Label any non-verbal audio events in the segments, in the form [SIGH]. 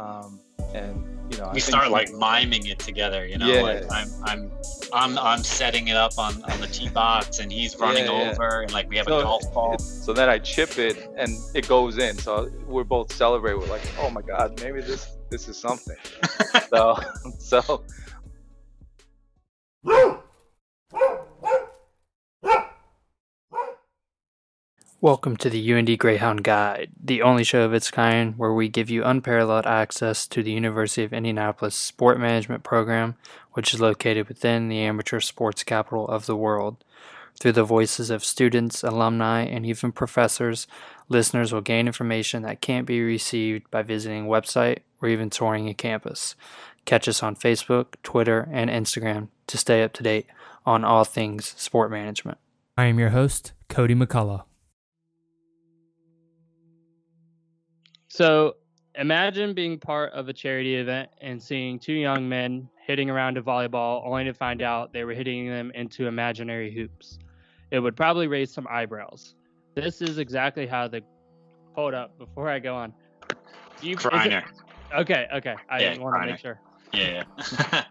Um, and you know, we start like miming it together. You know, yeah. like I'm I'm I'm I'm setting it up on on the tee box, and he's running yeah, over, and like we have so a golf ball. So then I chip it, and it goes in. So we're both celebrate. We're like, oh my god, maybe this this is something. [LAUGHS] so [LAUGHS] so. Welcome to the UIndy Greyhound Guide, the only show of its kind where we give you unparalleled access to the University of Indianapolis Sport Management Program, which is located within the amateur sports capital of the world. Through the voices of students, alumni, and even professors, listeners will gain information that can't be received by visiting a website or even touring a campus. Catch us on Facebook, Twitter, and Instagram to stay up to date on all things sport management. I am your host, Cody McCullough. So imagine being part of a charity event and seeing two young men hitting around a volleyball only to find out they were hitting them into imaginary hoops. It would probably raise some eyebrows. This is exactly how the hold up before I go on. You Greiner. Okay, okay. I yeah, want to make sure. Yeah. [LAUGHS]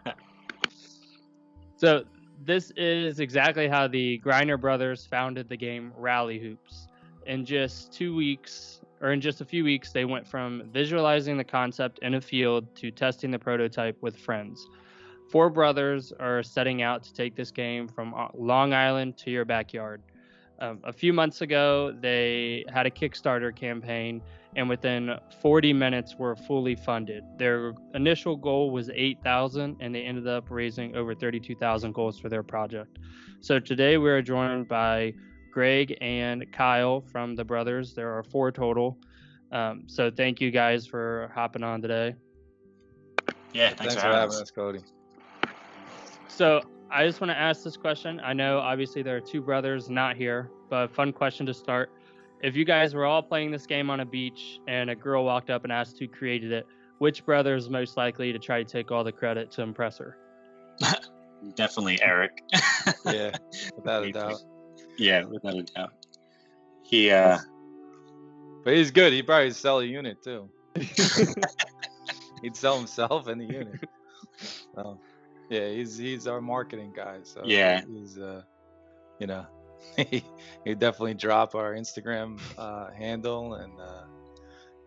so this is exactly how the Greiner brothers founded the game Rally Hoops. In just two weeks, or in just a few weeks, they went from visualizing the concept in a field to testing the prototype with friends. Four brothers are setting out to take this game from uh, Long Island to your backyard. Um, a few months ago, they had a Kickstarter campaign, and within 40 minutes, were fully funded. Their initial goal was 8,000, and they ended up raising over 32,000 goals for their project. So today, we are joined by Greg and Kyle from the brothers. There are four total. Um, so thank you guys for hopping on today. Yeah, thanks, thanks for, having us. us, Cody. So I just want to ask this question. I know obviously there are two brothers not here, but fun question to start. If you guys were all playing this game on a beach and a girl walked up and asked who created it, which brother is most likely to try to take all the credit to impress her? [LAUGHS] Definitely Eric. yeah, without a [LAUGHS] doubt. Yeah, without a doubt. He uh But he's good. He'd probably sell a unit too. [LAUGHS] He'd sell himself and the unit. So, yeah, he's he's our marketing guy. So yeah, he's uh, you know, [LAUGHS] he he definitely drop our Instagram uh, handle and uh,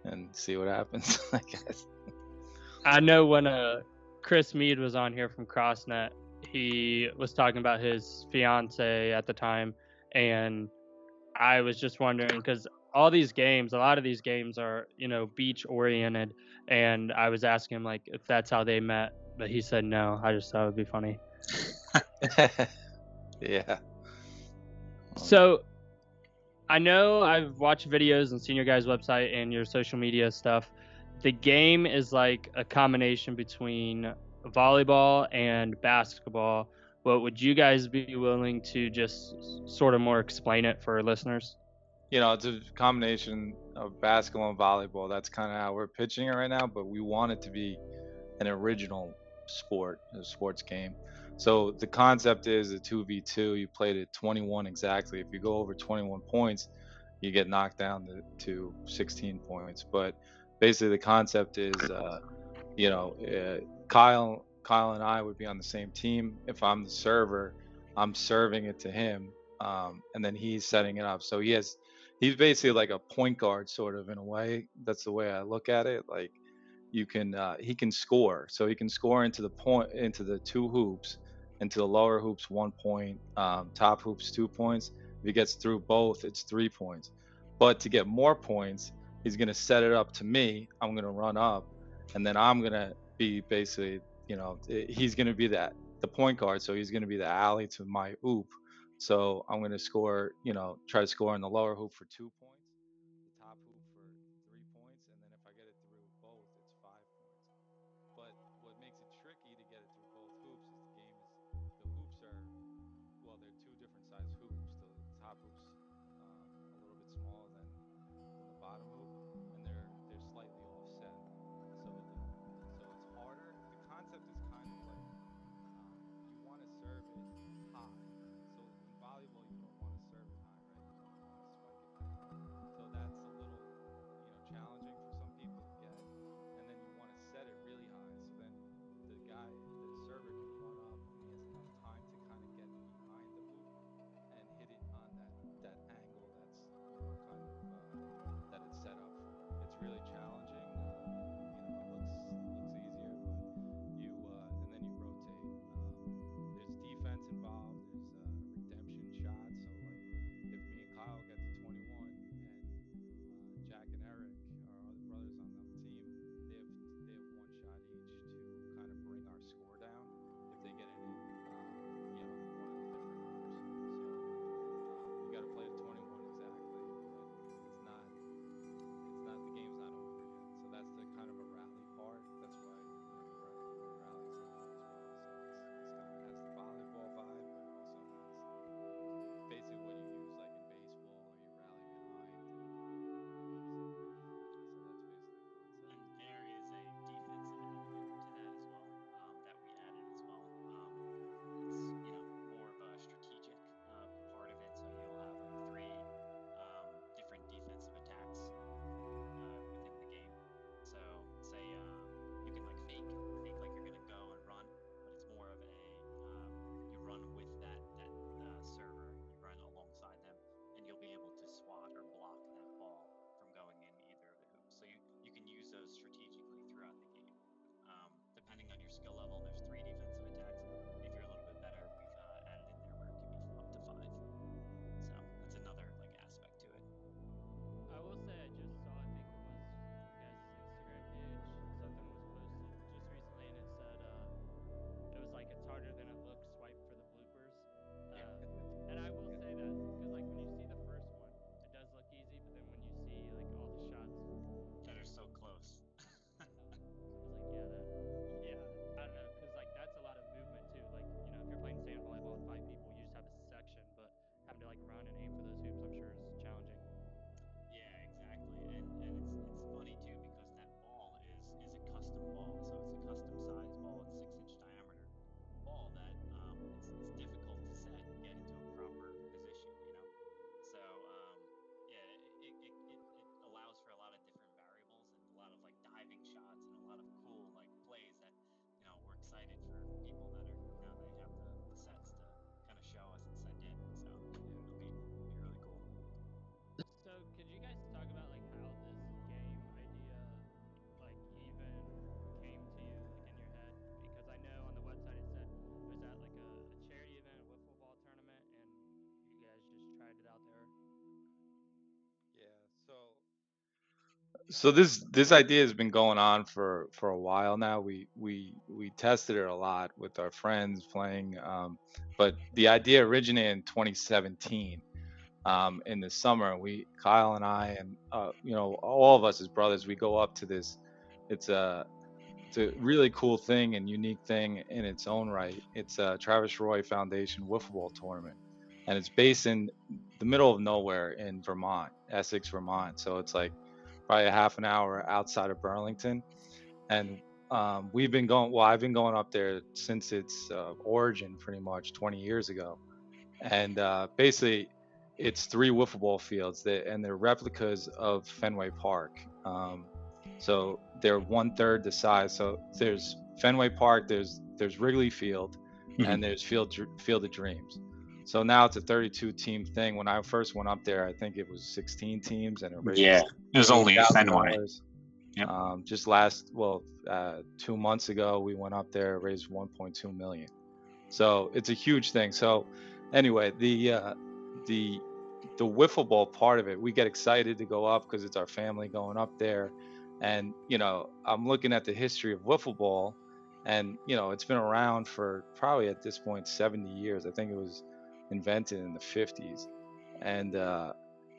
and see what happens. [LAUGHS] I guess. I know when uh Chris Mead was on here from CrossNet, he was talking about his fiance at the time and I was just wondering because all these games, a lot of these games are you know beach oriented, and I was asking him like if that's how they met, but he said no. I just thought it would be funny. [LAUGHS] yeah. So I know I've watched videos and seen your guys' website and your social media stuff. The game is like a combination between volleyball and basketball but would you guys be willing to just sort of more explain it for listeners? You know, it's a combination of basketball and volleyball. That's kind of how we're pitching it right now, but we want it to be an original sport, a sports game. So the concept is a 2v2. You played it 21 exactly. If you go over 21 points, you get knocked down to, to 16 points. But basically, the concept is, uh, you know, uh, Kyle Kyle and I would be on the same team. If I'm the server, I'm serving it to him, um, and then he's setting it up. So he has, he's basically like a point guard, sort of in a way. That's the way I look at it. Like you can, uh, he can score. So he can score into the point, into the two hoops, into the lower hoops one point, um, top hoops two points. If he gets through both, it's three points. But to get more points, he's gonna set it up to me. I'm gonna run up, and then I'm gonna be basically you know, he's going to be that the point guard, so he's going to be the alley to my hoop. So I'm going to score, you know, try to score in the lower hoop for two points, the top hoop for three points, and then if I get it through both, it's five points. But what makes it tricky to get it through both hoops is the game is the hoops are well, they're two different size hoops. The top hoops so this this idea has been going on for for a while now. We we we tested it a lot with our friends playing, um, but the idea originated in 2017 um, in the summer. We Kyle and I and uh, you know all of us as brothers, we go up to this. It's a it's a really cool thing and unique thing in its own right. It's a Travis Roy Foundation wiffle ball tournament, and it's based in the middle of nowhere in Vermont, Essex, Vermont. So it's like probably a half an hour outside of Burlington, and um, we've been going. Well, I've been going up there since its uh, origin, pretty much 20 years ago, and uh, basically, it's three wiffle ball fields that, and they're replicas of Fenway Park. Um, so they're one third the size. So there's Fenway Park, there's there's Wrigley Field, Mhm. and there's Field Field of Dreams. So now it's a 32 team thing. When I first went up there, I think it was 16 teams, and it raised Yeah, it was only Fenway. $8,000. Yep. Um, just last, well, uh, two months ago, we went up there, raised 1.2 million. So it's a huge thing. So anyway, the uh, the the wiffle ball part of it, we get excited to go up because it's our family going up there, and you know, I'm looking at the history of wiffle ball, and you know, it's been around for probably at this point 70 years. I think it was invented in the 50s, and uh,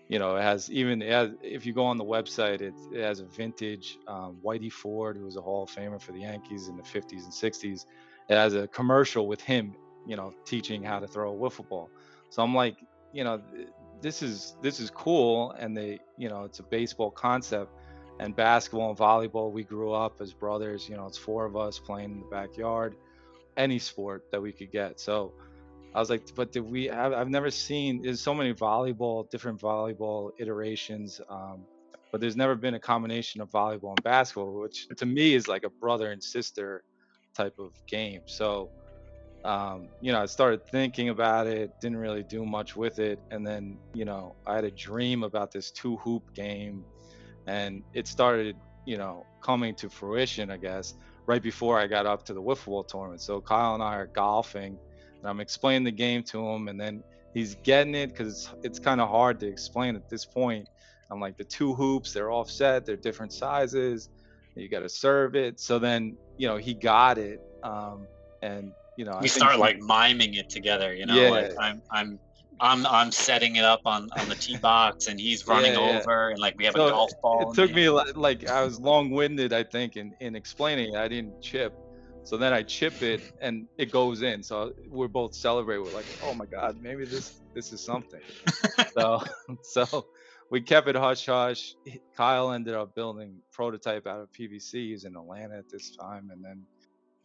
you know, it has even it has, if you go on the website, it, it has a vintage um, Whitey Ford, who was a Hall of Famer for the Yankees in the 50s and 60s. It has a commercial with him, you know, teaching how to throw a wiffle ball. So I'm like, you know, this is this is cool, and they, you know, it's a baseball concept, and basketball and volleyball. We grew up as brothers. You know, it's four of us playing in the backyard, any sport that we could get. So I was like, but did we have, I've never seen, there's so many volleyball, different volleyball iterations. Um, but there's never been a combination of volleyball and basketball, which to me is like a brother and sister type of game. So, um, you know, I started thinking about it, didn't really do much with it. And then, you know, I had a dream about this two hoop game and it started, you know, coming to fruition, I guess, right before I got up to the wiffle ball tournament. So Kyle and I are golfing I'm explaining the game to him, and then he's getting it because it's, it's kind of hard to explain at this point. I'm like, the two hoops, they're offset, they're different sizes. You got to serve it. So then, you know, he got it. Um, and, you know, I we think start he- like miming it together, you know. Yeah. Like I'm, I'm, I'm, I'm setting it up on on the tee [LAUGHS] box, and he's running Yeah, yeah. over, and like we have So a golf ball. It took me end. li- like I was long-winded, I think, in, in explaining it. I didn't chip. So then I chip it and it goes in. So we're both celebrate. We're like, oh my God, maybe this this is something. [LAUGHS] so so we kept it hush hush. Kyle ended up building prototype out of PVC. He's in Atlanta at this time, and then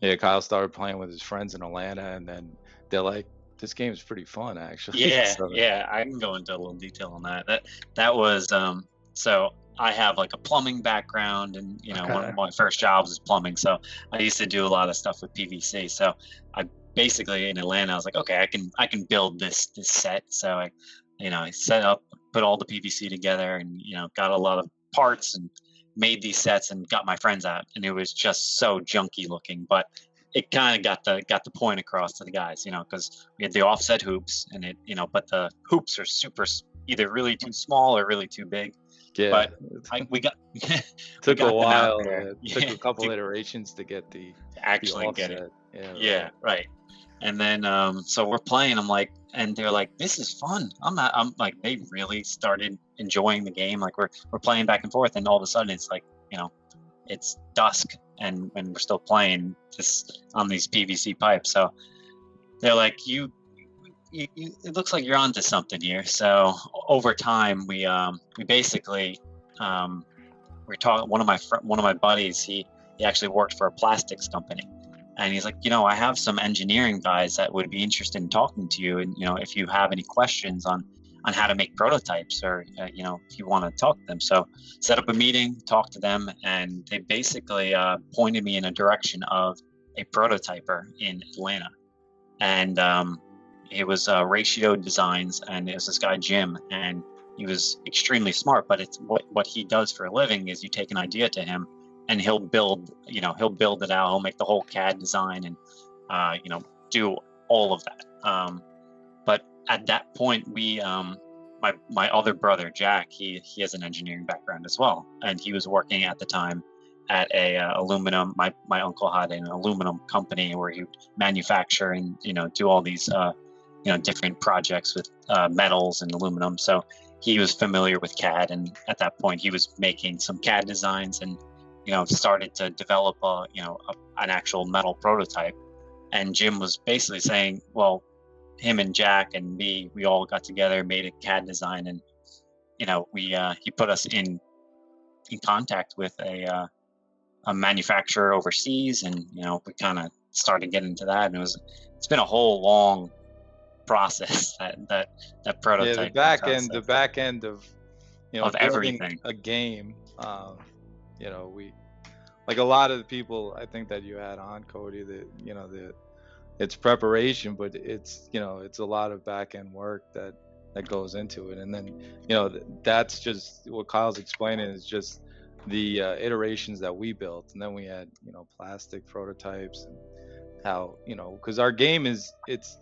yeah, Kyle started playing with his friends in Atlanta, and then they're like, this game is pretty fun actually. [LAUGHS] Yeah, So- yeah, I can go into a little detail on that. That that was um so I have like a plumbing background and you know one of my first jobs is plumbing. So I used to do a lot of stuff with PVC. So I basically in Atlanta I was like, okay, I can I can build this this set. So I you know, I set up, put all the PVC together and you know, got a lot of parts and made these sets and got my friends out and it was just so junky looking, but it kind of got the got the point across to the guys, you know, because we had the offset hoops and it, you know, but the hoops are super either really too small or really too big. Yeah. But [LAUGHS] I, we got [LAUGHS] took got a while. It took Yeah, a couple to- iterations to get the, the actually get it. Yeah, right. right. And then um, so we're playing. I'm like, and they're like, "This is fun." I'm not. I'm like, they really started enjoying the game. Like we're we're playing back and forth, and all of a sudden it's like, you know, it's dusk, and and we're still playing just on these PVC pipes. So they're like, "You." You, you, it looks like you're onto something here. So over time, we um, we basically um, we're talking. One of my fr- one of my buddies, he he actually worked for a plastics company, and he's like, you know, I have some engineering guys that would be interested in talking to you, and you know, if you have any questions on on how to make prototypes, or uh, you know, if you want to talk to them, so set up a meeting, talk to them, and they basically uh, pointed me in a direction of a prototyper in Atlanta, and um, it was uh, Ratio Designs, and it was this guy Jim, and he was extremely smart. But it's what what he does for a living is you take an idea to him, and he'll build you know he'll build it out. He'll make the whole CAD design and uh, you know do all of that. Um, but at that point, we um, my my other brother Jack, he he has an engineering background as well, and he was working at the time at a uh, aluminum. My my uncle had an aluminum company where he would manufacture and you know do all these uh, you know different projects with uh, metals and aluminum. So he was familiar with CAD, and at that point he was making some CAD designs and you know started to develop a you know a, an actual metal prototype. And Jim was basically saying, well, him and Jack and me, we all got together, made a CAD design, and you know we uh, he put us in in contact with a uh, a manufacturer overseas, and you know we kind of started getting into that, and it was it's been a whole long process [LAUGHS] that that that prototype. Yeah, the back end, the back end of you know of everything. a game. Um, you know, we like a lot of the people I think that you had on Cody. That you know the it's preparation, but it's you know it's a lot of back end work that that goes into it, and then you know that's just what Kyle's explaining is just the uh, iterations that we built and then we had you know plastic prototypes and how you know because our game is it's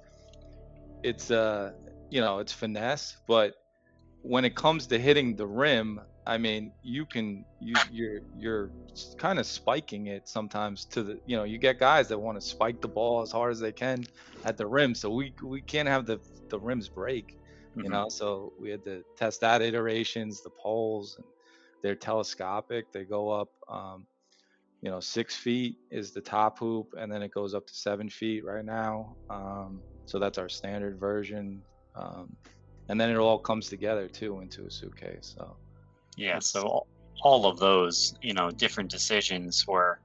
it's uh you know it's finesse but when it comes to hitting the rim i mean you can you you're you're kind of spiking it sometimes to the you know you get guys that want to spike the ball as hard as they can at the rim so we we can't have the the rims break you mm-hmm. know so we had to test that iterations the poles and they're telescopic. They go up, um, you know, six feet is the top hoop, and then it goes up to seven feet right now. Um, so that's our standard version. Um, and then it all comes together too into a suitcase. So yeah, so all of those, you know, different decisions were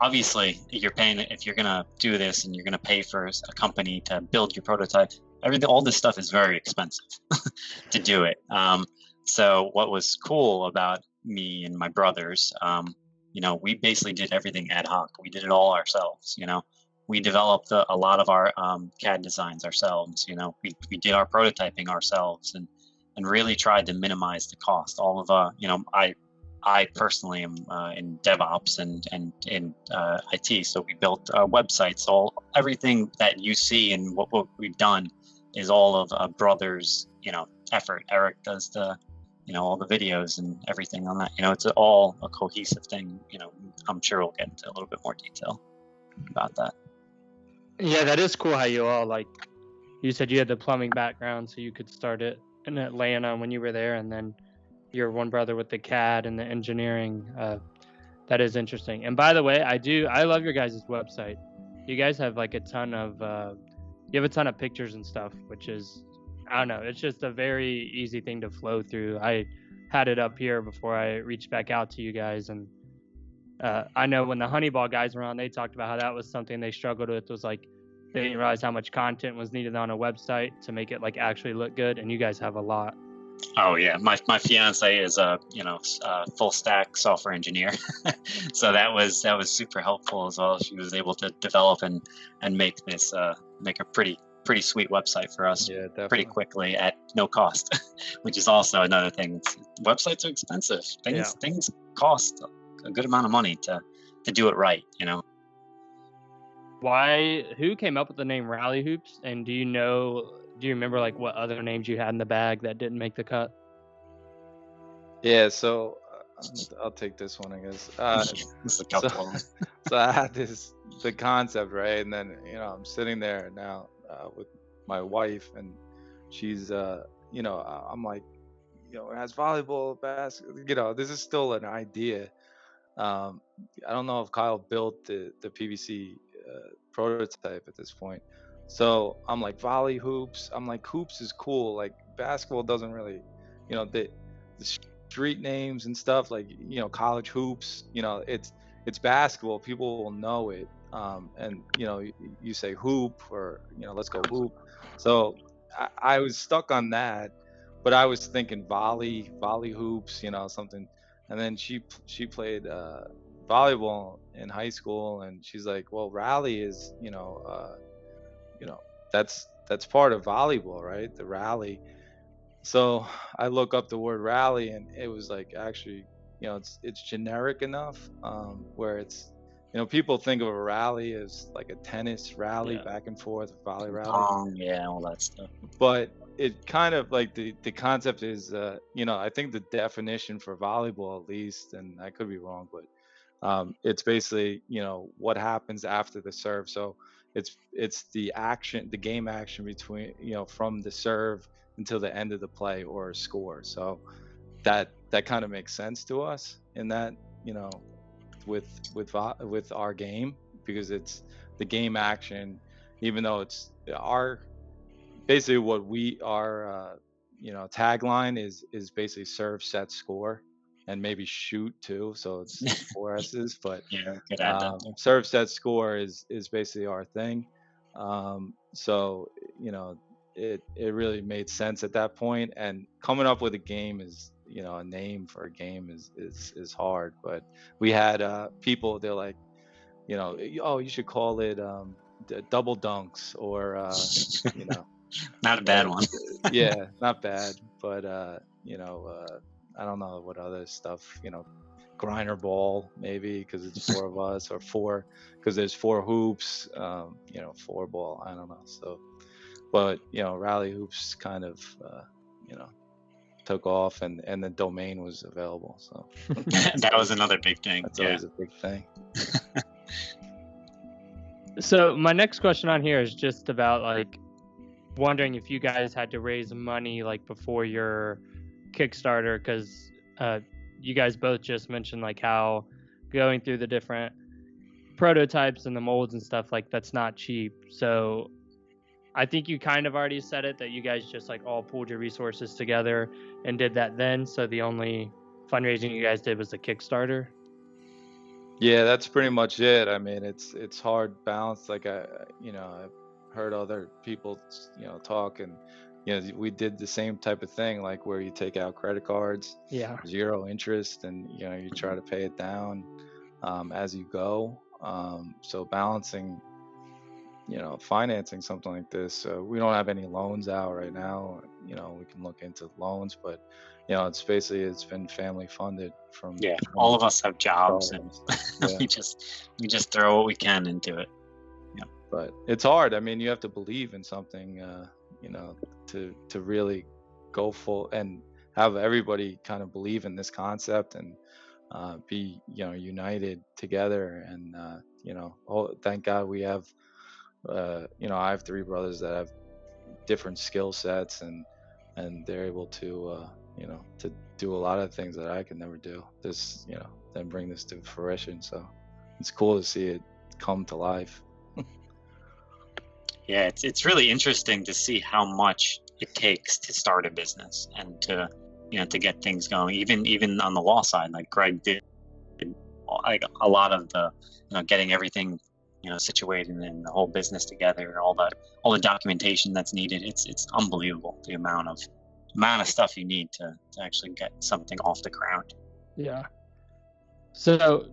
obviously you're paying if you're gonna do this and you're gonna pay for a company to build your prototype. Everything, all this stuff is very expensive [LAUGHS] to do it. Um, so what was cool about me and my brothers, um, you know, we basically did everything ad hoc. We did it all ourselves. You know, we developed a, a lot of our um, CAD designs ourselves. You know, we, we did our prototyping ourselves and and really tried to minimize the cost. All of uh, you know, I I personally am uh, in DevOps and and in uh, IT, so we built uh, websites. All everything that you see and what, what we've done is all of brothers, you know, effort. Eric does the you know all the videos and everything on that you know it's all a cohesive thing you know i'm sure we'll get into a little bit more detail about that yeah that is cool how you all like you said you had the plumbing background so you could start it in atlanta when you were there and then your one brother with the cad and the engineering uh, that is interesting and by the way i do i love your guys' website you guys have like a ton of uh, you have a ton of pictures and stuff which is I don't know. It's just a very easy thing to flow through. I had it up here before I reached back out to you guys, and uh, I know when the Honeyball guys were on, they talked about how that was something they struggled with. Was like they didn't realize how much content was needed on a website to make it like actually look good, and you guys have a lot. Oh yeah, my my fiance is a you know a full stack software engineer, [LAUGHS] so that was that was super helpful as well. She was able to develop and and make this uh, make a pretty pretty sweet website for us yeah, pretty quickly at no cost, [LAUGHS] which is also another thing. Websites are expensive. Things yeah. things cost a good amount of money to to do it right. You know. Why? Who came up with the name Rally Hoops? And do you know? Do you remember like what other names you had in the bag that didn't make the cut? Yeah. So uh, I'll take this one, I guess. Uh, [LAUGHS] so, [LAUGHS] so I had this the concept right, and then you know I'm sitting there now uh, with my wife, and she's, uh, you know, I'm like, you know, it has volleyball, basketball. You know, this is still an idea. Um, I don't know if Kyle built the the PVC uh, prototype at this point. So I'm like volley hoops. I'm like hoops is cool. Like basketball doesn't really, you know, the the street names and stuff like you know college hoops. You know, it's it's basketball. People will know it um, and you know you, you, say hoop or you know let's go hoop so I, I, was stuck on that but i was thinking volley volley hoops you know something and then she she played uh, volleyball in high school, and she's like, "Well, rally is, you know, uh, you know, that's that's part of volleyball, right? The rally." So I look up the word rally, and it was like actually, you know, it's it's generic enough um, where it's, you know, people think of a rally as like a tennis rally Yeah. back and forth, a volley rally Pong, yeah, all that stuff. but it kind of like the the concept is uh you know i think the definition for volleyball at least and i could be wrong but um it's basically you know what happens after the serve so it's it's the action the game action between you know from the serve until the end of the play or score so that that kind of makes sense to us in that you know with with with our game because it's the game action even though it's our basically what we our uh, you know tagline is is basically serve set score and maybe shoot too so it's [LAUGHS] four s's but Yeah, um, serve set score is is basically our thing. Um, so you know it it really made sense at that point and coming up with a game is you know a name for a game is is is hard but we had uh people they're like you know oh you should call it um d- double dunks or uh you [LAUGHS] know Not a bad one. [LAUGHS] yeah, not bad, but uh, you know, uh, I don't know what other stuff, you know, grinder ball maybe because it's [LAUGHS] four of us, or four because there's four hoops, um, you know, four ball. I don't know. So, but you know, rally hoops kind of, uh, you know, took off, and and the domain was available. So [LAUGHS] that was another big thing. that's Yeah. always a big thing. [LAUGHS] So my next question on here is just about like wondering if you guys had to raise money like before your Kickstarter because uh, you guys both just mentioned like how going through the different prototypes and the molds and stuff like that's not cheap. So I think you kind of already said it that you guys just like all pulled your resources together and did that then. So the only fundraising you guys did was the Kickstarter. Yeah, that's pretty much it. I mean, it's it's hard balance. Like I, you know, I've heard other people, you know, talk, and you know, we did the same type of thing, like where you take out credit cards, Yeah. zero interest, and you know, you try to pay it down um, as you go. Um, so balancing, you know, financing something like this. Uh, we don't have any loans out right now. You know, we can look into loans, but you know, it's basically it's been family funded from Yeah, from all of us have jobs, and [LAUGHS] Yeah. we just we just throw what we can into it. Yeah, but it's hard. I mean, you have to believe in something, uh, you know, to to really go full and have everybody kind of believe in this concept and uh, be, you know, united together. And uh, you know, oh, thank God we have, uh, you know, I have three brothers that have different skill sets and and they're able to, uh, you know, to do a lot of things that I could never do. This, you know, then bring this to fruition. So it's cool to see it come to life. [LAUGHS] Yeah, it's it's really interesting to see how much it takes to start a business and to you know to get things going. Even even on the law side, like Greg did, like a lot of the you know getting everything you know situated and the whole business together, all the all the documentation that's needed. It's it's unbelievable the amount of amount of stuff you need to, to actually get something off the ground. Yeah. So,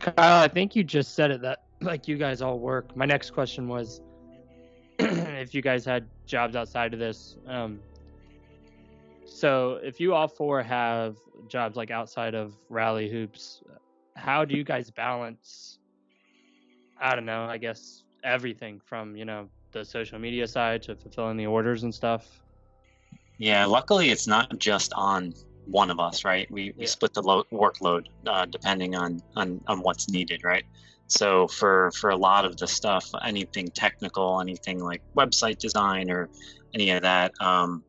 Kyle, I think you just said it that like you guys all work. My next question was [CLEARS THROAT] if you guys had jobs outside of this. Um, so, if you all four have jobs like outside of Rally Hoops, how do you guys balance? I don't know. I guess everything from you know the social media side to fulfilling the orders and stuff. Yeah, luckily it's not just on one of us, right? We, we split the lo- workload uh, depending on, on on what's needed, right? So for for a lot of the stuff, anything technical, anything like website design or any of that, um,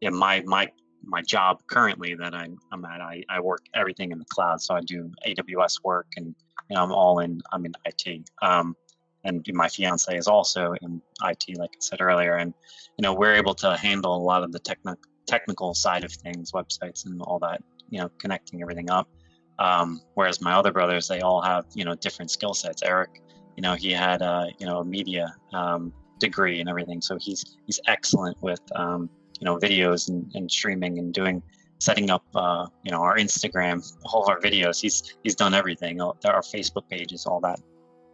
yeah, my my my job currently that I'm I'm at, I, I work everything in the cloud, so I do AWS work and you know I'm all in I'm in IT. Um, and my fiance is also in IT, like I said earlier, and you know we're able to handle a lot of the technical technical side of things, websites and all that, you know, connecting everything up. Um, whereas my other brothers, they all have you know different skill sets. Eric, you know, he had a you know a media um, degree and everything, so he's he's excellent with um, you know videos and, and streaming and doing setting up uh, you know our Instagram, all of our videos. He's he's done everything. Our Facebook pages, all that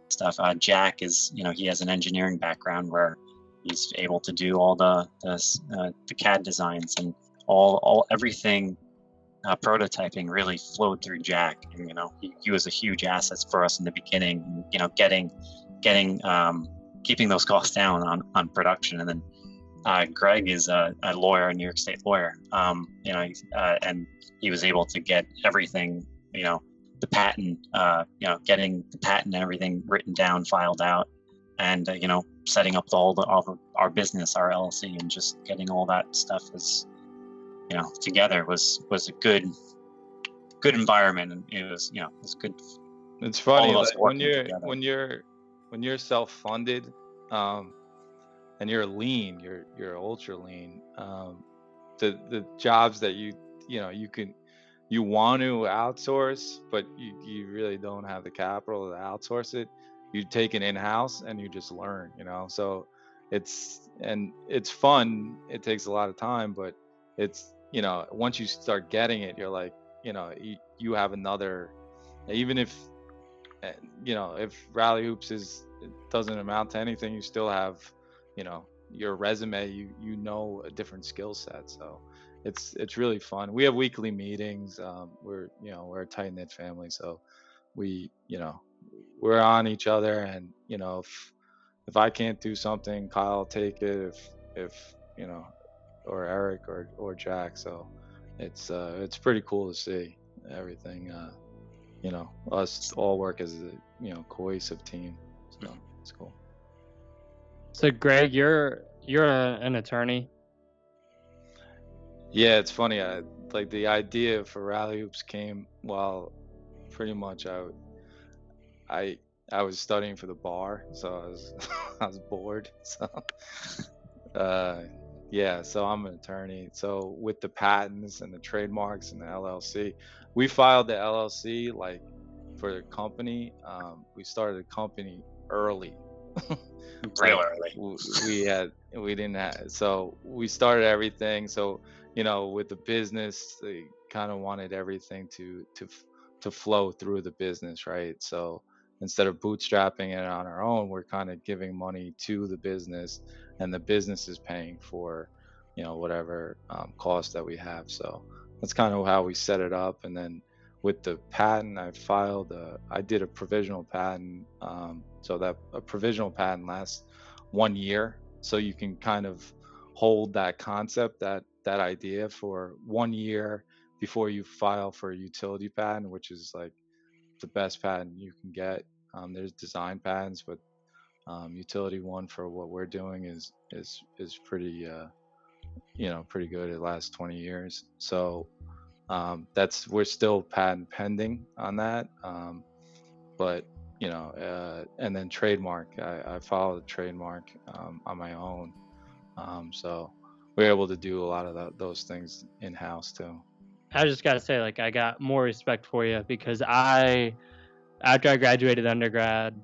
stuff. Uh, Jack is you know he has an engineering background where he's able to do all the the, uh, the CAD designs and all all everything uh, prototyping really flowed through Jack. And, you know, he, he was a huge asset for us in the beginning. You know, getting getting um, keeping those costs down on on production, and then uh, Greg is a, a, lawyer, a New York State lawyer. Um, you know, uh, and he was able to get everything. You know, the patent. Uh, you know, getting the patent and everything written down, filed out, and uh, you know, setting up all the all our business, our LLC, and just getting all that stuff is you know together was was a good good environment and it was you know it was good it's funny like when you're together. when you're when you're self-funded um and you're lean you're you're ultra lean um the the jobs that you you know you can you want to outsource but you you really don't have the capital to outsource it you take it in house and you just learn you know? So it's and it's fun it takes a lot of time but it's you know once you start getting it you're like you know you, you have another even if eh, you know if rally hoops is doesn't amount to anything you still have you know your resume you you know a different skill set so it's it's really fun we have weekly meetings um, we're you know we're a tight knit family so we you know we're on each other and you know if if i can't do something kyle take it if if you know or Eric or or Jack. So it's uh, it's pretty cool to see everything. Uh, you know, us all work as a you know cohesive team. So it's cool. So Greg, you're you're a, an attorney. Yeah, it's funny. I, like the idea for Rally Hoops came while pretty much I I I was studying for the bar, so I was [LAUGHS] I was bored. [LAUGHS] So uh, yeah, so I'm an attorney. So with the patents and the trademarks and the LLC, we filed the LLC like for the company. Um, we started a company early. Real early. We had we didn't have so we started everything. So you know with the business, they kind of wanted everything to to to flow through the business, right? So instead of bootstrapping it on our own, we're kind of giving money to the business and the business is paying for you know whatever um, cost that we have so that's kind of how we set it up and then with the patent i filed a, i did a provisional patent um, so that a provisional patent lasts one year so you can kind of hold that concept that that idea for one year before you file for a utility patent which is like the best patent you can get um, there's design patents but um, utility one for what we're doing is is is pretty uh, you know pretty good. It lasts 20 years, so um, that's we're still patent pending on that. Um, but you know, uh, and then trademark. I, I followed the trademark um, on my own, um, so we're able to do a lot of the, those things in house too. I just gotta say, like, I got more respect for you because I, after I graduated undergrad,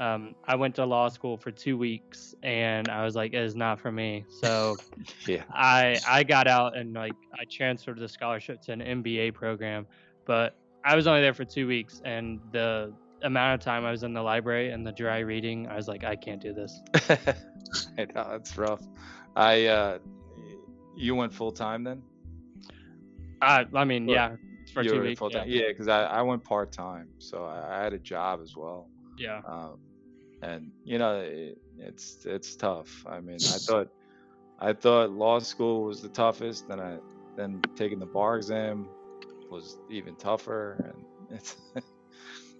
um, I went to law school for two weeks and I was like, it is not for me. So [LAUGHS] yeah. I I got out and like I transferred the scholarship to an MBA program, but I was only there for two weeks and the amount of time I was in the library and the dry reading, I was like, I can't do this. [LAUGHS] I know it's rough. I uh, you went full time then? I I mean, well, yeah, for two weeks. Yeah, because yeah, I, I went part time, so I, I, had a job as well. Yeah. Um, and you know it, it's it's tough. I mean, I thought I thought law school was the toughest, then I then taking the bar exam was even tougher, and [LAUGHS] it's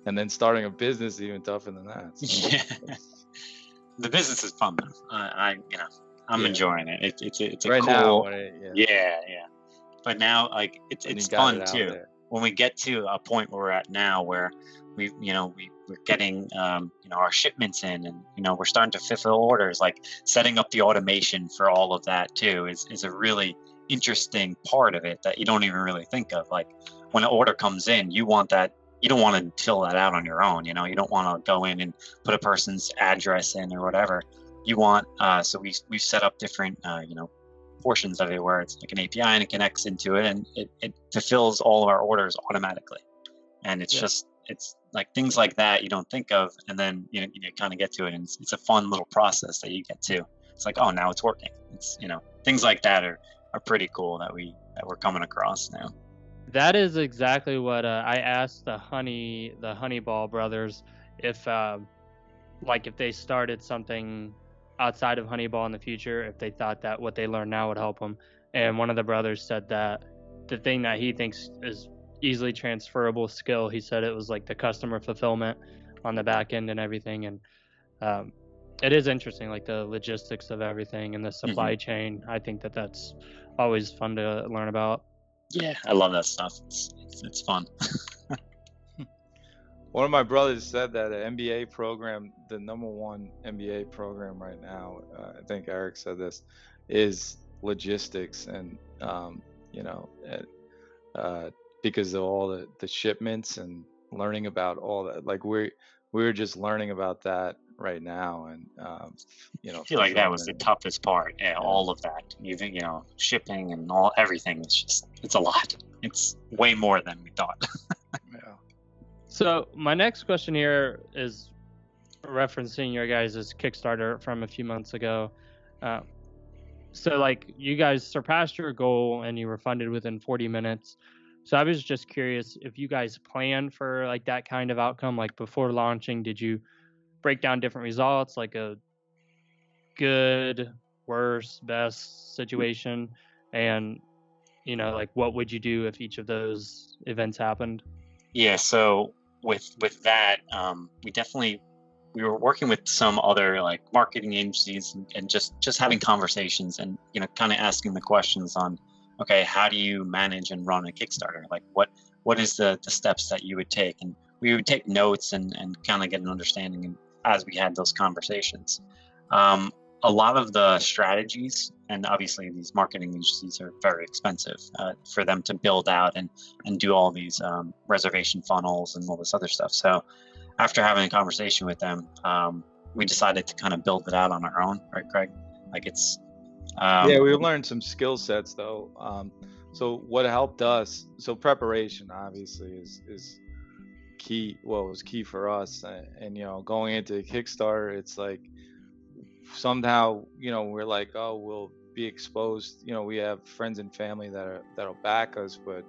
and then starting a business even tougher than that. So [LAUGHS] yeah. the business is fun though. I, I you know I'm yeah. enjoying it. it. It's it's a right cool. Now, it, yeah. yeah, yeah. But now like it's it's fun it too. There. When we get to a point where we're at now, where we you know we we're getting um, you know our shipments in and you know we're starting to fulfill orders like setting up the automation for all of that too is, is a really interesting part of it that you don't even really think of like when an order comes in you want that you don't want to fill that out on your own you know you don't want to go in and put a person's address in or whatever you want uh, so we, we've set up different uh, you know portions of it where it's like an API and it connects into it and it, it fulfills all of our orders automatically. And it's Yeah. just it's like things like that you don't think of, and then you know, you kind of get to it, and it's, it's a fun little process that you get to. It's like, oh, now it's working. It's you know things like that are are pretty cool that we that we're coming across now. That is exactly what uh, I asked the honey the Honeyball brothers if um like if they started something outside of Honeyball in the future if they thought that what they learned now would help them and one of the brothers said that the thing that he thinks is easily transferable skill he said it was like the customer fulfillment on the back end and everything. And um, it is interesting like the logistics of everything and the supply chain. I think that that's always fun to learn about Yeah, I love that stuff. It's it's, it's fun. [LAUGHS] One of my brothers said that an MBA program, the number one MBA program right now, uh, I think Eric said this, is logistics and um, you know, and, uh, because of all the, the shipments and learning about all that. Like we we were just learning about that right now, and um, you know, I feel like that was the toughest part. Yeah, all of that. Even you know, shipping and all everything. It's just it's a lot. It's way more than we thought. [LAUGHS] Yeah. So my next question here is referencing your guys' Kickstarter from a few months ago. Um, so like you guys surpassed your goal and you were funded within 40 minutes. So I was just curious if you guys planned for like that kind of outcome. Like before launching, did you break down different results, like a good, worst, best situation, and you know like what would you do if each of those events happened? Yeah, so with with that, um, we definitely we were working with some other like marketing agencies and, and just just having conversations and you know kind of asking the questions on okay how do you manage and run a Kickstarter like what what is the the steps that you would take and we would take notes and and kind of get an understanding and as we had those conversations. Um, a lot of the strategies and obviously these marketing agencies are very expensive uh, for them to build out and and do all these um, reservation funnels and all this other stuff. So after having a conversation with them, um, we decided to kind of build it out on our own, right, Craig? Like it's um, yeah, we learned some skill sets though. Um, so what helped us? So preparation obviously is is key. what was key for us, and, and you know, going into Kickstarter, it's like somehow you know we're like, oh, we'll be exposed. You know, we have friends and family that are that'll back us, but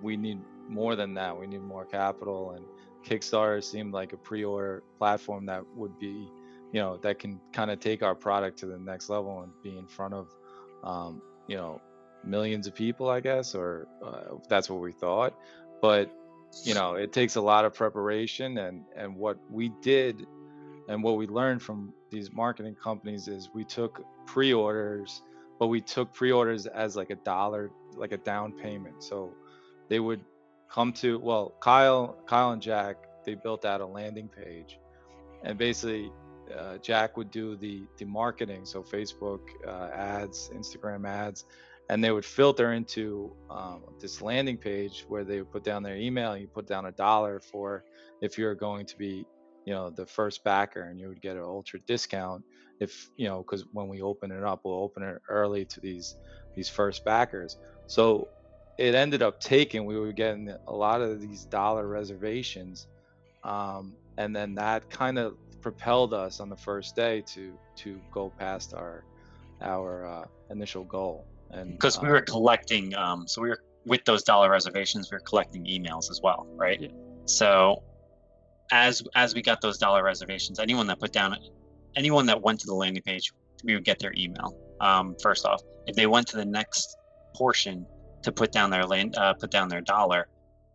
we need more than that. We need more capital, and Kickstarter seemed like a pre-order platform that would be you know that can kind of take our product to the next level and be in front of um, you know millions of people i guess or uh, that's what we thought but you know it takes a lot of preparation and and what we did and what we learned from these marketing companies is we took pre-orders but we took pre-orders as like a dollar like a down payment. So they would come to well kyle kyle and jack they built out a landing page and basically uh, Jack would do the the marketing, so Facebook uh, ads, Instagram ads, and they would filter into um, this landing page where they would put down their email. You put down a dollar for if you're going to be, you know, the first backer, and you would get an ultra discount. If you know, because when we open it up, we'll open it early to these these first backers. So it ended up taking. We were getting a lot of these dollar reservations, um, and then that kind of propelled us on the first day to to go past our our uh, initial goal and because we um, were collecting um, so we were with those dollar reservations we were collecting emails as well right Yeah. so as as we got those dollar reservations anyone that put down anyone that went to the landing page we would get their email um, first off if they went to the next portion to put down their land uh, put down their dollar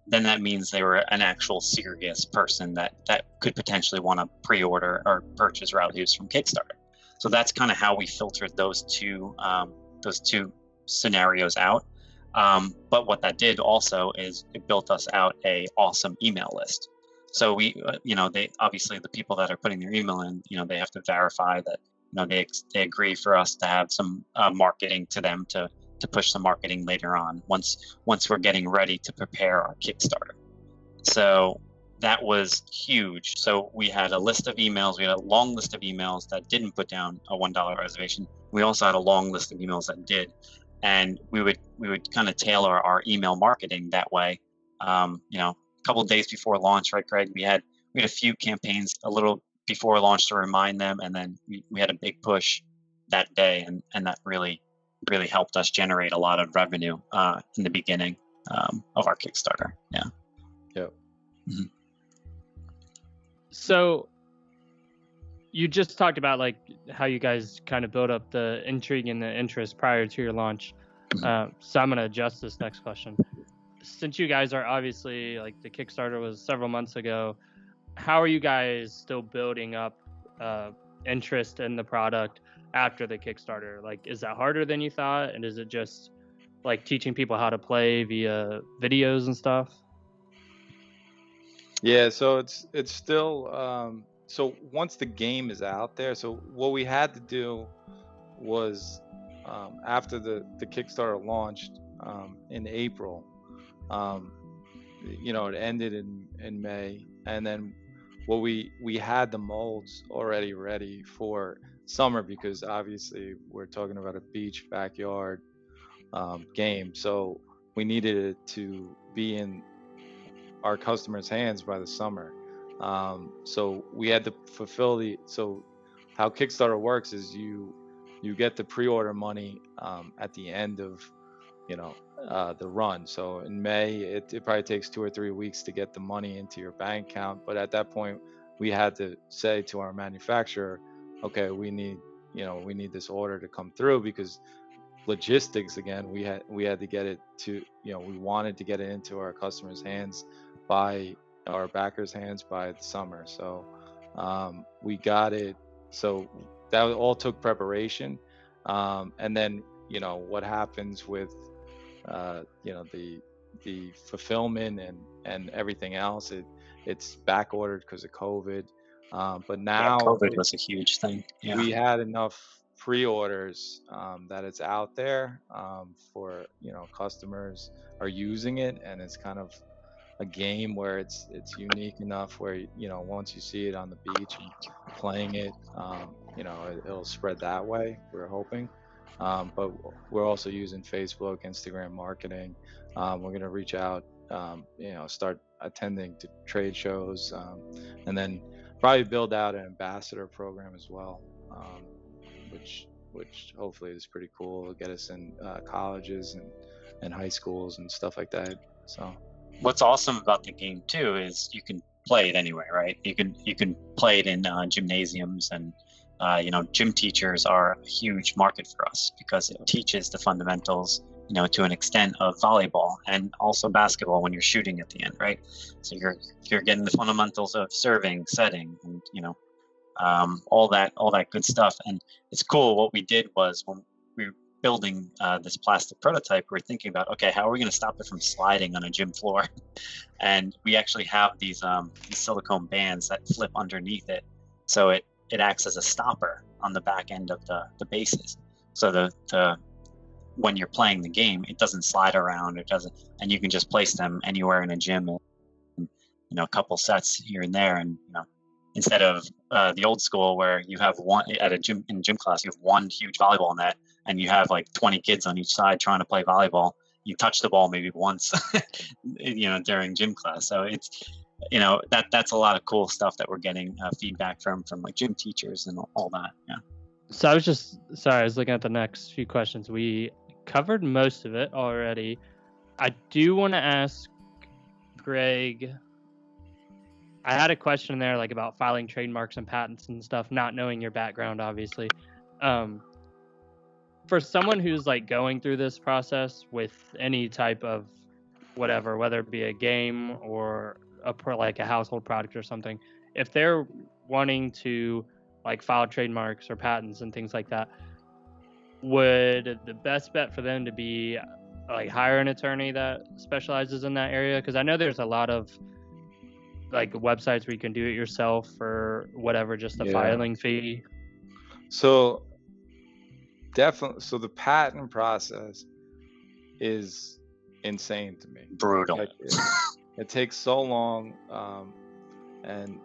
then that means they were an actual serious person that that could potentially want to pre-order or purchase Rallies from Kickstarter. So that's kind of how we filtered those two um, those two scenarios out. Um, but what that did also is it built us out a awesome email list. So we, uh, you know, they obviously the people that are putting their email in, you know, they have to verify that you know they they agree for us to have some uh, marketing to them to to push the marketing later on once once we're getting ready to prepare our Kickstarter. So that was huge. So we had a list of emails. We had a long list of emails that didn't put down a one dollar reservation. We also had a long list of emails that did, and we would we would kind of tailor our email marketing that way. Um, you know, a couple days before launch, right, Greg? We had we had a few campaigns a little before launch to remind them, and then we, we had a big push that day, and and that really really helped us generate a lot of revenue uh, in the beginning um, of our Kickstarter. Yeah. Yep. Mm-hmm. So you just talked about like how you guys kind of build up the intrigue and the interest prior to your launch. Mhm. Uh, so I'm gonna adjust this next question. Since you guys are obviously like the Kickstarter was several months ago, how are you guys still building up uh, interest in the product after the Kickstarter? Like, is that harder than you thought, and is it just like teaching people how to play via videos and stuff? Yeah, so it's it's still um, so once the game is out there. So what we had to do was um, after the the Kickstarter launched um, in April. Um, you know, it ended in in May, and then what we we had the molds already ready for summer because obviously we're talking about a beach backyard um, game, so we needed it to be in our customers' hands by the summer. Um, so we had to fulfill the. So how Kickstarter works is you you get the pre-order money um, at the end of you know uh, the run. So in May, it, it probably takes two or three weeks to get the money into your bank account. But at that point, we had to say to our manufacturer, okay, we need you know we need this order to come through because logistics again we had we had to get it to you know we wanted to get it into our customers hands by our backers hands by the summer so um, we got it so that all took preparation um, and then you know what happens with uh, you know the the fulfillment and and everything else it it's back ordered because of covid um, but now yeah, COVID was a huge thing. Yeah. we had enough pre-orders um, that it's out there um, for you know customers are using it and it's kind of a game where it's it's unique enough where you know once you see it on the beach and playing it um, you know it, it'll spread that way we're hoping. Um, but we're also using facebook instagram marketing. Um, we're going to reach out um, you know start attending to trade shows um, and then probably build out an ambassador program as well um, which which hopefully is pretty cool. It'll get us in uh, colleges and and high schools and stuff like that so What's awesome about the game too is you can play it anywhere, right? You can you can play it in uh, gymnasiums and uh, you know gym teachers are a huge market for us because it teaches the fundamentals you know to an extent of volleyball and also basketball when you're shooting at the end right? So you're you're getting the fundamentals of serving setting and you know um, all that all that good stuff. And it's cool. What we did was when we building uh, this plastic prototype we we're thinking about okay how are we going to stop it from sliding on a gym floor? [LAUGHS] And we actually have these um, these silicone bands that flip underneath it so it it acts as a stopper on the back end of the the bases. So the the when you're playing the game it doesn't slide around it doesn't and you can just place them anywhere in a gym you know a couple sets here and there and you know instead of uh, the old school where you have one at a gym in gym class you have one huge volleyball net and you have like 20 kids on each side trying to play volleyball you touch the ball maybe once [LAUGHS] you know during gym class so it's you know that that's a lot of cool stuff that we're getting uh, feedback from from like gym teachers and all that yeah So I was just sorry, I was looking at the next few questions. We covered most of it already. I do want to ask Greg. I had a question there, like about filing trademarks and patents and stuff, not knowing your background, obviously. Um, for someone who's like going through this process with any type of whatever, whether it be a game or a like a household product or something, if they're wanting to like file trademarks or patents and things like that, would the best bet for them to be like hire an attorney that specializes in that area? Because I know there's a lot of like websites where you can do it yourself for whatever, just the Yeah. filing fee. So definitely, so the patent process is insane to me. brutal Like, it, [LAUGHS] it takes so long. Um, and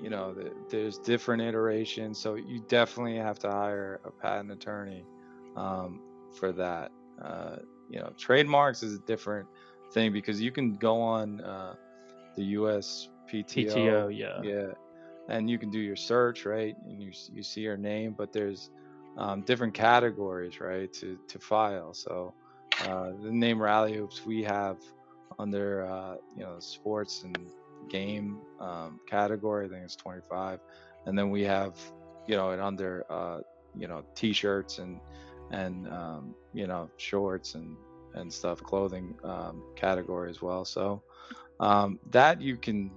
you know the, there's different iterations. So you definitely have to hire a patent attorney um, for that. Uh, you know, trademarks is a different thing because you can go on uh, the U.S. PTO, PTO, yeah. yeah, and you can do your search, right? And you you see your name, but there's um, different categories, right, to to file. So uh, the name Rally Hoops we have under uh, you know sports and game um, category. I think it's 25, and then we have you know it under uh, you know t-shirts and and um, you know shorts and and stuff, clothing um, category as well. So um, that you can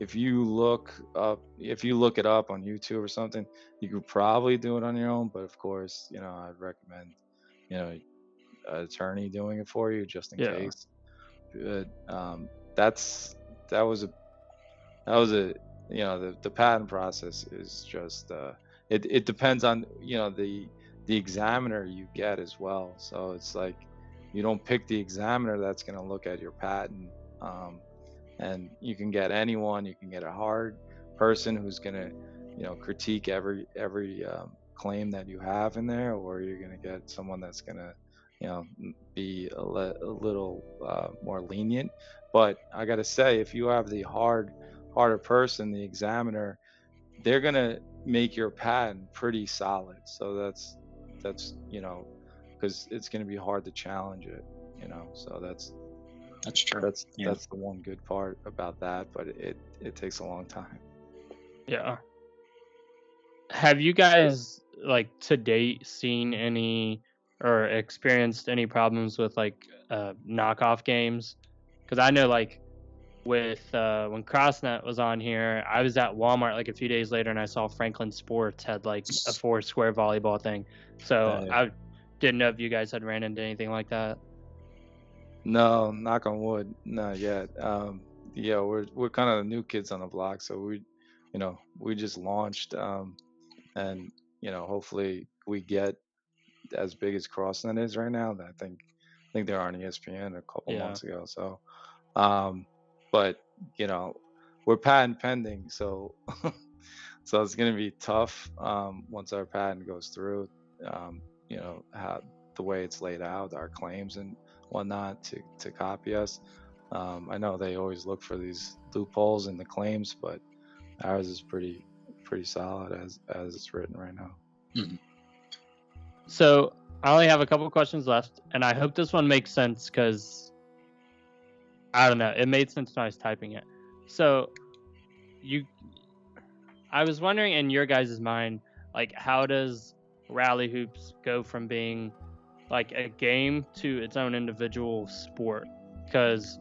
if you look up if you look it up on youtube or something you could probably do it on your own but of course you know i'd recommend you know an attorney doing it for you just in Yeah. case but um, that's that was a that was a you know the, the patent process is just uh, it, it depends on you know the the examiner you get as well so it's like you don't pick the examiner that's going to look at your patent um, and you can get anyone you can get a hard person who's going to you know critique every every um, claim that you have in there or you're going to get someone that's going to you know be a, le- a little uh, more lenient. But i got to say if you have the hard harder person the examiner they're going to make your patent pretty solid. So that's that's you know because it's going to be hard to challenge it you know? So that's That's true. that's Yeah. that's the one good part about that but it it takes a long time Yeah. Have you guys like to date seen any or experienced any problems with like uh, knockoff games? Because I know like with uh, when CrossNet was on here, I was at Walmart like a few days later and I saw Franklin Sports had like a four square volleyball thing. So Yeah. I didn't know if you guys had ran into anything like that. No knock on wood not yet um yeah we're we're kind of new kids on the block so we you know we just launched um and you know hopefully we get as big as crossnet is right now i think i think they're on espn a couple Yeah. months ago so um but you know we're patent pending so [LAUGHS] so it's going to be tough um once our patent goes through um you know how the way it's laid out our claims and whatnot to to copy us um i know they always look for these loopholes in the claims but ours is pretty pretty solid as as it's written right now So I only have a couple questions left, and I hope this one makes sense because I don't know. It made sense when I was typing it. So you, I was wondering in your guys' mind, like how does Rally Hoops go from being like a game to its own individual sport? Because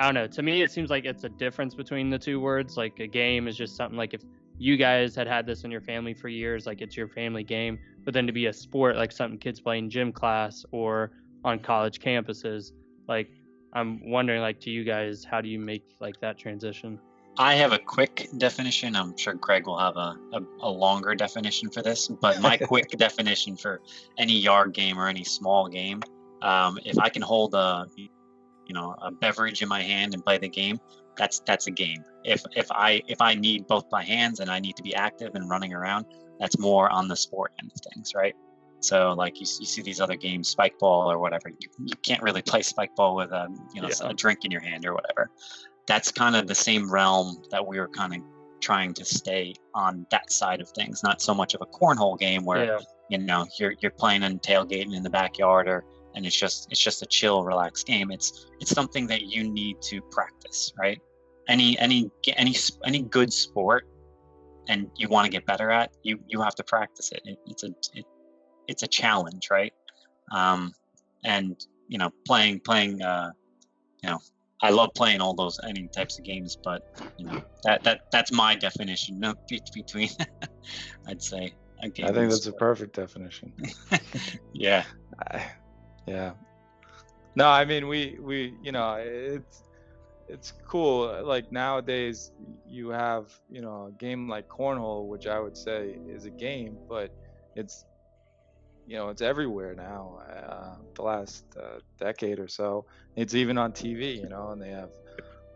I don't know. To me, it seems like it's a difference between the two words. Like a game is just something like if you guys had had this in your family for years, like it's your family game but then to be a sport like something kids play in gym class or on college campuses like i'm wondering like to you guys how do you make like that transition I have a quick definition. I'm sure Craig will have a, a, a longer definition for this, but my [LAUGHS] quick definition for any yard game or any small game, um, if I can hold a, you know, a beverage in my hand and play the game, that's that's a game. If if I if I need both my hands and I need to be active and running around, that's more on the sport end of things, right? So like you, you see these other games, spike ball or whatever. You, you can't really play spike ball with a you know Yeah. a drink in your hand or whatever that's kind of the same realm that we were kind of trying to stay on that side of things not so much of a cornhole game where yeah. you know you're you're playing and tailgating in the backyard or and it's just it's just a chill relaxed game. It's it's something that you need to practice right? Any any any any good sport and you want to get better at you you have to practice it, it it's a it, it's a challenge right? Um and you know playing playing uh you know I love playing all those any types of games, but you know that that that's my definition. No [LAUGHS] between, [LAUGHS] I'd say. I think that's a perfect definition [LAUGHS] yeah. I, yeah. No, I mean we we you know it's it's cool. Like nowadays you have you know a game like cornhole, which I would say is a game, but it's you know it's everywhere now. Uh, the last uh, decade or so, it's even on TV. You know, and they have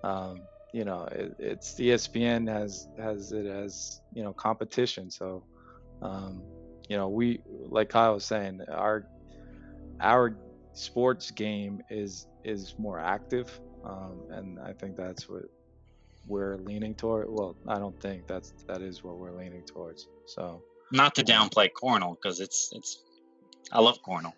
um, you know, it, it's ESPN has has it as you know competition. So, um, you know, we like Kyle was saying, our our sports game is is more active, um, and I think that's what we're leaning toward. Well, I don't think that's that is what we're leaning towards. So, not to downplay cornhole because it's it's I love cornhole.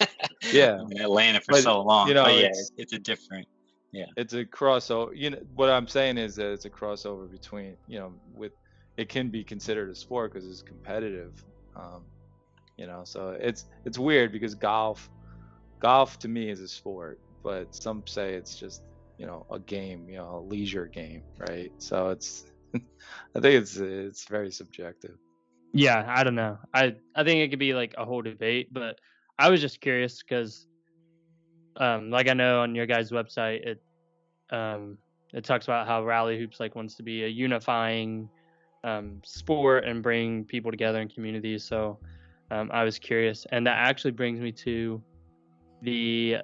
[LAUGHS] yeah, I mean, Atlanta for But, so long. you know, but yeah, it's- it's, it's a different. Yeah, it's a crossover. You know what I'm saying is that it's a crossover between you know with it can be considered a sport because it's competitive. Um, you know, so it's it's weird because golf golf to me is a sport, but some say it's just you know a game, you know, a leisure game, right? So it's [LAUGHS] I think it's it's very subjective. Yeah, I don't know. I I think it could be like a whole debate, but I was just curious because, um, like I know on your guys' website, it um it talks about how Rally Hoops like wants to be a unifying um sport and bring people together in communities. So um, I was curious, and that actually brings me to the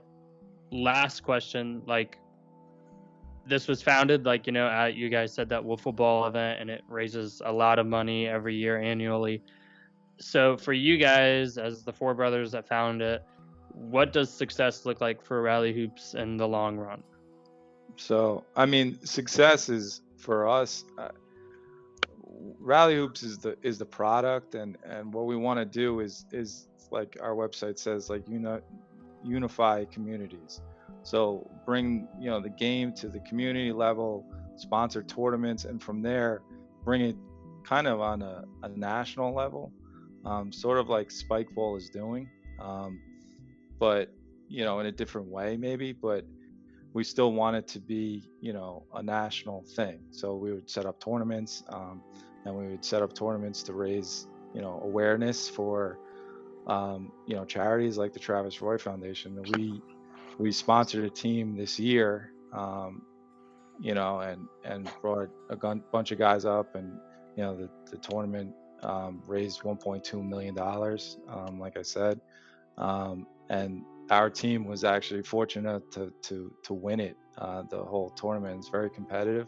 last question. Like, this was founded, like you know, at you guys said that wiffle ball event, and it raises a lot of money every year annually. So for you guys, as the four brothers that found it, what does success look like for Rally Hoops in the long run? So I mean, success is for us. Uh, Rally Hoops is the is the product, and and what we want to do is is like our website says, like uni- unify communities. So bring you know the game to the community level, sponsor tournaments, and from there bring it kind of on a, a national level, um, sort of like Spikeball is doing, um, but you know in a different way maybe, but we still want it to be, you know, a national thing. So we would set up tournaments, um, and we would set up tournaments to raise, you know, awareness for, um, you know, charities like the Travis Roy Foundation. We we sponsored a team this year, um, you know, and and brought a gun, bunch of guys up, and you know, the the tournament um, raised 1.2 million dollars, um, like I said, um, and our team was actually fortunate to to to win it. Uh, the whole tournament is very competitive.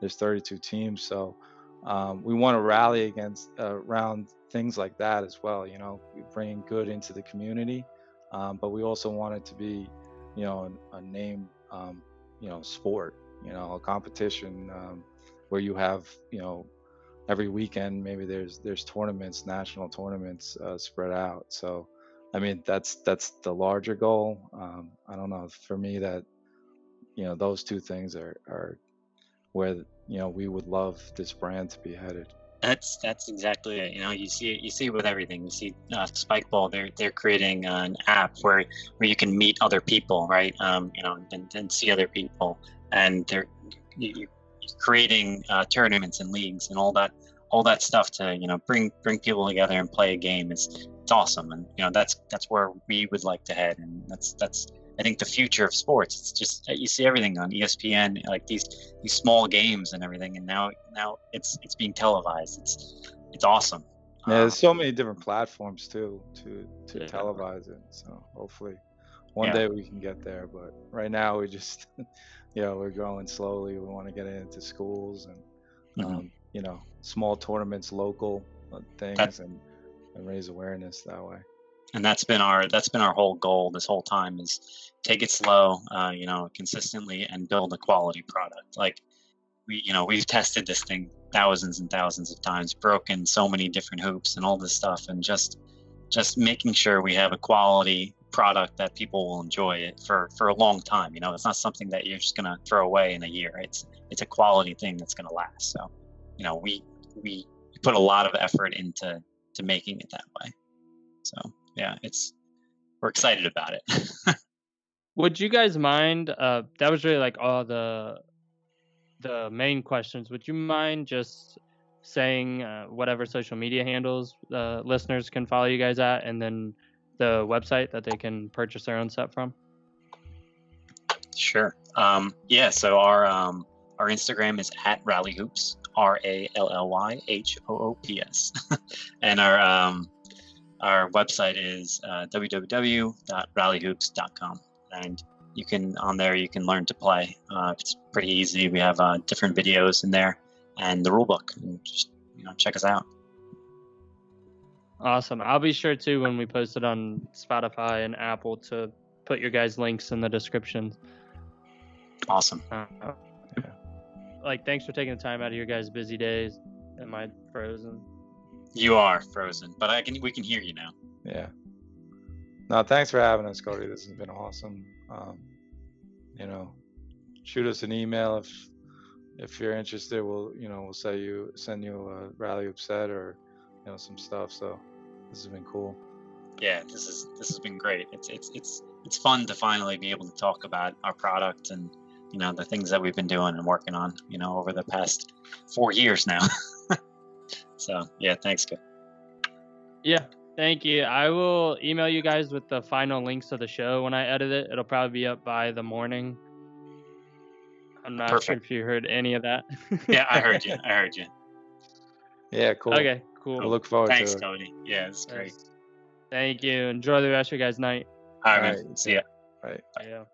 There's 32 teams, so um, we want to rally against uh, around things like that as well. You know, we bring good into the community, um, but we also want it to be, you know, a, name, um, you know, sport. You know, a competition um, where you have, you know, every weekend maybe there's there's tournaments, national tournaments uh, spread out. So I mean, that's that's the larger goal. Um, I don't know. For me, that you know, those two things are are where you know we would love this brand to be headed. That's that's exactly it. You know, you see it. You see it with everything. You see uh, Spikeball. They're they're creating an app where where you can meet other people, right? Um, you know, and, and see other people, and they're you, creating uh, tournaments and leagues and all that all that stuff to you know bring bring people together and play a game. It's it's awesome, and you know that's that's where we would like to head, and that's that's I think the future of sports. It's just you see everything on ESPN, like these these small games and everything, and now now it's it's being televised. It's it's awesome. Yeah, Um, there's so many different platforms too to to Yeah. televise it. So hopefully, one Yeah. day we can get there. But right now we just, [LAUGHS] you know, we're going slowly. We want to get into schools and, Mhm. um, you know, small tournaments, local uh, things, and and raise awareness that way. And that's been our that's been our whole goal this whole time is take it slow uh, you know consistently and build a quality product. Like we you know we've tested this thing thousands and thousands of times broken so many different hoops and all this stuff and just just making sure we have a quality product that people will enjoy it for for a long time you know? It's not something that you're just going to throw away in a year. It's it's a quality thing that's going to last. So you know we we put a lot of effort into to making it that way. So yeah, it's we're excited about it. [LAUGHS] Would you guys mind? Uh, that was really like all the the main questions. Would you mind just saying uh, whatever social media handles uh, listeners can follow you guys at, and then the website that they can purchase their own set from? sure. Um, yeah. So our um, our Instagram is at Rally Hoops, R A L L Y H O O P S, [LAUGHS] and our um, our website is uh, www.rallyhoops.com. And you can on there you can learn to play. Uh, it's pretty easy. We have uh, different videos in there and the rule book. And just you know check us out. Awesome. I'll be sure to when we post it on Spotify and Apple to put your guys' links in the description. Awesome. Uh, like, thanks for taking the time out of your guys' busy days. Am I frozen? You are frozen, but I can we can hear you now. Yeah. No, thanks for having us, Cody. This has been awesome. Um, you know, shoot us an email if if you're interested. We'll you know we'll send you send you a rally upset or you know some stuff. So this has been cool. Yeah, this is this has been great. It's it's it's it's fun to finally be able to talk about our product and you know the things that we've been doing and working on you know over the past four years now. [LAUGHS] so yeah, thanks. Good. Yeah, thank you. I will email you guys with the final links to the show when I edit it. It'll probably be up by the morning. I'm not sure if you heard any of that. Yeah, I heard you. [LAUGHS] I heard you. Yeah, cool. okay, cool. I look forward Thanks, to it. Cody. Yeah, it's great. Yes. Thank you. Enjoy the rest of your guys' night. All All right, right, see ya. Bye. Yeah.